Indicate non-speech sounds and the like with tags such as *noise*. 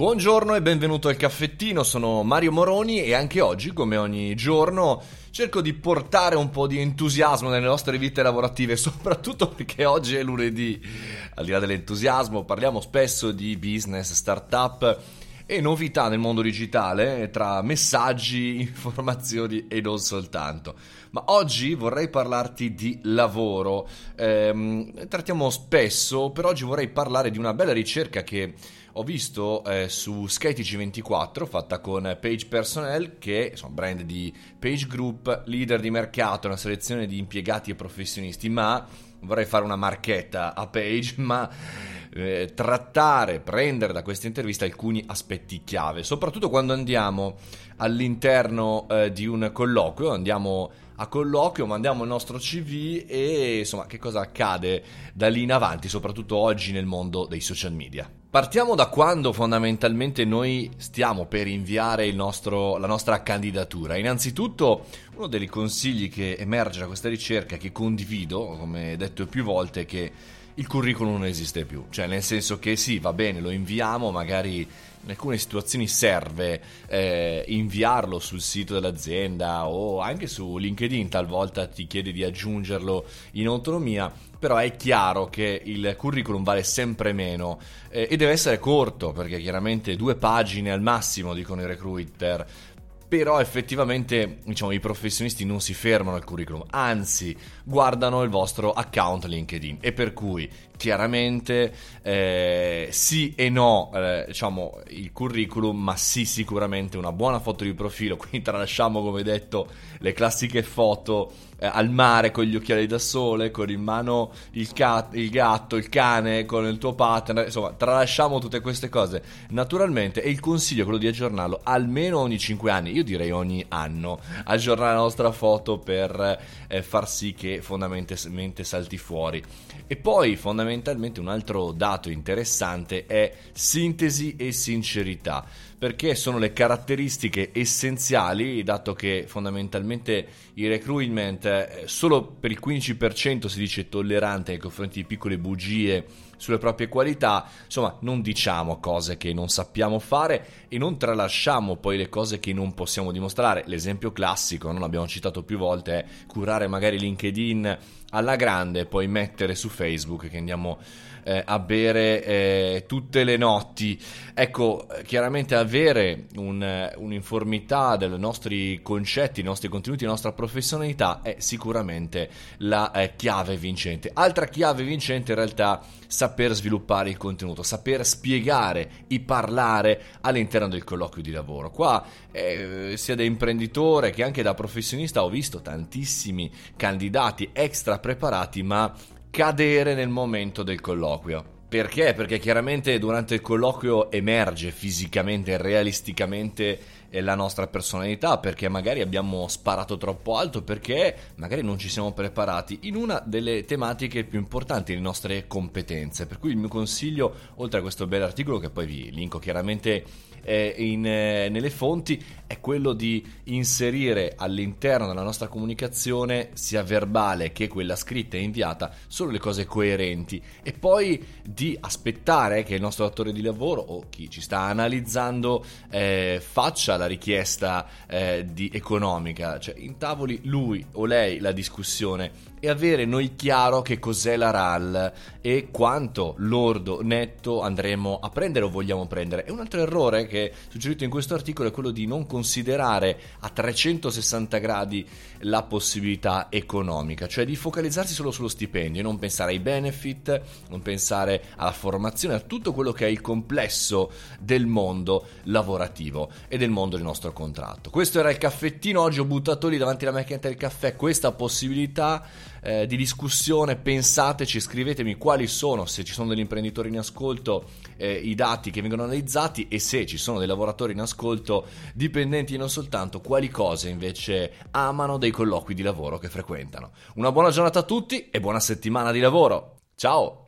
Buongiorno e benvenuto al caffettino, sono Mario Moroni e anche oggi, come ogni giorno, cerco di portare un po' di entusiasmo nelle nostre vite lavorative, *laughs* soprattutto perché oggi è lunedì. Al di là dell'entusiasmo, parliamo spesso di business, startup e novità nel mondo digitale tra messaggi, *laughs* informazioni e non soltanto. Ma oggi vorrei parlarti di lavoro. Eh, trattiamo spesso, per oggi vorrei parlare di una bella ricerca che ho visto eh, su SkyTG24 fatta con Page Personnel che un brand di Page Group, leader di mercato, una selezione di impiegati e professionisti, ma vorrei fare una marchetta a Page, *laughs* ma eh, trattare, prendere da questa intervista alcuni aspetti chiave, soprattutto quando andiamo all'interno eh, di un colloquio, andiamo a colloquio, mandiamo il nostro CV e insomma che cosa accade da lì in avanti, soprattutto oggi nel mondo dei social media. Partiamo da quando fondamentalmente noi stiamo per inviare nostro, la nostra candidatura. Innanzitutto uno dei consigli che emerge da questa ricerca, che condivido, come detto più volte, è che il curriculum non esiste più, cioè nel senso che sì, va bene, lo inviamo, magari in alcune situazioni serve eh, inviarlo sul sito dell'azienda o anche su LinkedIn, talvolta ti chiede di aggiungerlo in autonomia, però è chiaro che il curriculum vale sempre meno eh, e deve essere corto perché chiaramente due pagine al massimo dicono i recruiter però effettivamente diciamo, i professionisti non si fermano al curriculum, anzi guardano il vostro account LinkedIn. E per cui chiaramente eh, sì e no eh, diciamo il curriculum ma sì sicuramente una buona foto di profilo. *laughs* Quindi tralasciamo come detto le classiche foto eh, al mare con gli occhiali da sole con in mano il, ca- il gatto il cane con il tuo partner. Insomma tralasciamo tutte queste cose. Naturalmente e il consiglio è quello di aggiornarlo almeno ogni 5 anni. Io direi ogni anno. Aggiornare la nostra foto per eh, far sì che fondamentalmente salti fuori. E poi fondamentalmente un altro dato interessante è sintesi e sincerità, perché sono le caratteristiche essenziali, dato che fondamentalmente il recruitment eh, solo per il 15% si dice tollerante nei confronti di piccole bugie sulle proprie qualità, insomma non diciamo cose che non sappiamo fare e non tralasciamo poi le cose che non possiamo dimostrare. L'esempio classico, non l'abbiamo citato più volte, è curare magari LinkedIn alla grande poi mettere su Facebook che andiamo eh, a bere eh, tutte le notti. Ecco, chiaramente avere un, un'informità dei nostri concetti, i nostri contenuti, la nostra professionalità è sicuramente la eh, chiave vincente. Altra chiave vincente in realtà saper sviluppare il contenuto, saper spiegare e parlare all'interno del colloquio di lavoro. Qua eh, sia da imprenditore che anche da professionista ho visto tantissimi candidati extra preparati ma cadere nel momento del colloquio. Perché? Perché chiaramente durante il colloquio emerge fisicamente realisticamente la nostra personalità, perché magari abbiamo sparato troppo alto, perché magari non ci siamo preparati in una delle tematiche più importanti, le nostre competenze. Per cui il mio consiglio, oltre a questo bel articolo che poi vi linko chiaramente eh, in, eh, nelle fonti è quello di inserire all'interno della nostra comunicazione, sia verbale che quella scritta e inviata, solo le cose coerenti e poi di aspettare che il nostro datore di lavoro o chi ci sta analizzando eh, faccia la richiesta eh, di economica, cioè intavoli lui o lei la discussione e avere noi chiaro che cos'è la RAL e quanto lordo netto andremo a prendere o vogliamo prendere. E un altro errore che suggerito in questo articolo è quello di non considerare a 360 gradi la possibilità economica, cioè di focalizzarsi solo sullo stipendio, non pensare ai benefit, non pensare alla formazione, a tutto quello che è il complesso del mondo lavorativo e del mondo del nostro contratto. Questo era il caffettino, oggi ho buttato lì davanti alla macchinetta del caffè questa possibilità eh, di discussione, pensateci, scrivetemi quali sono, se ci sono degli imprenditori in ascolto, eh, i dati che vengono analizzati e se ci sono dei lavoratori in ascolto, dipendenti non soltanto, quali cose invece amano dei colloqui di lavoro che frequentano. Una buona giornata a tutti e buona settimana di lavoro. Ciao!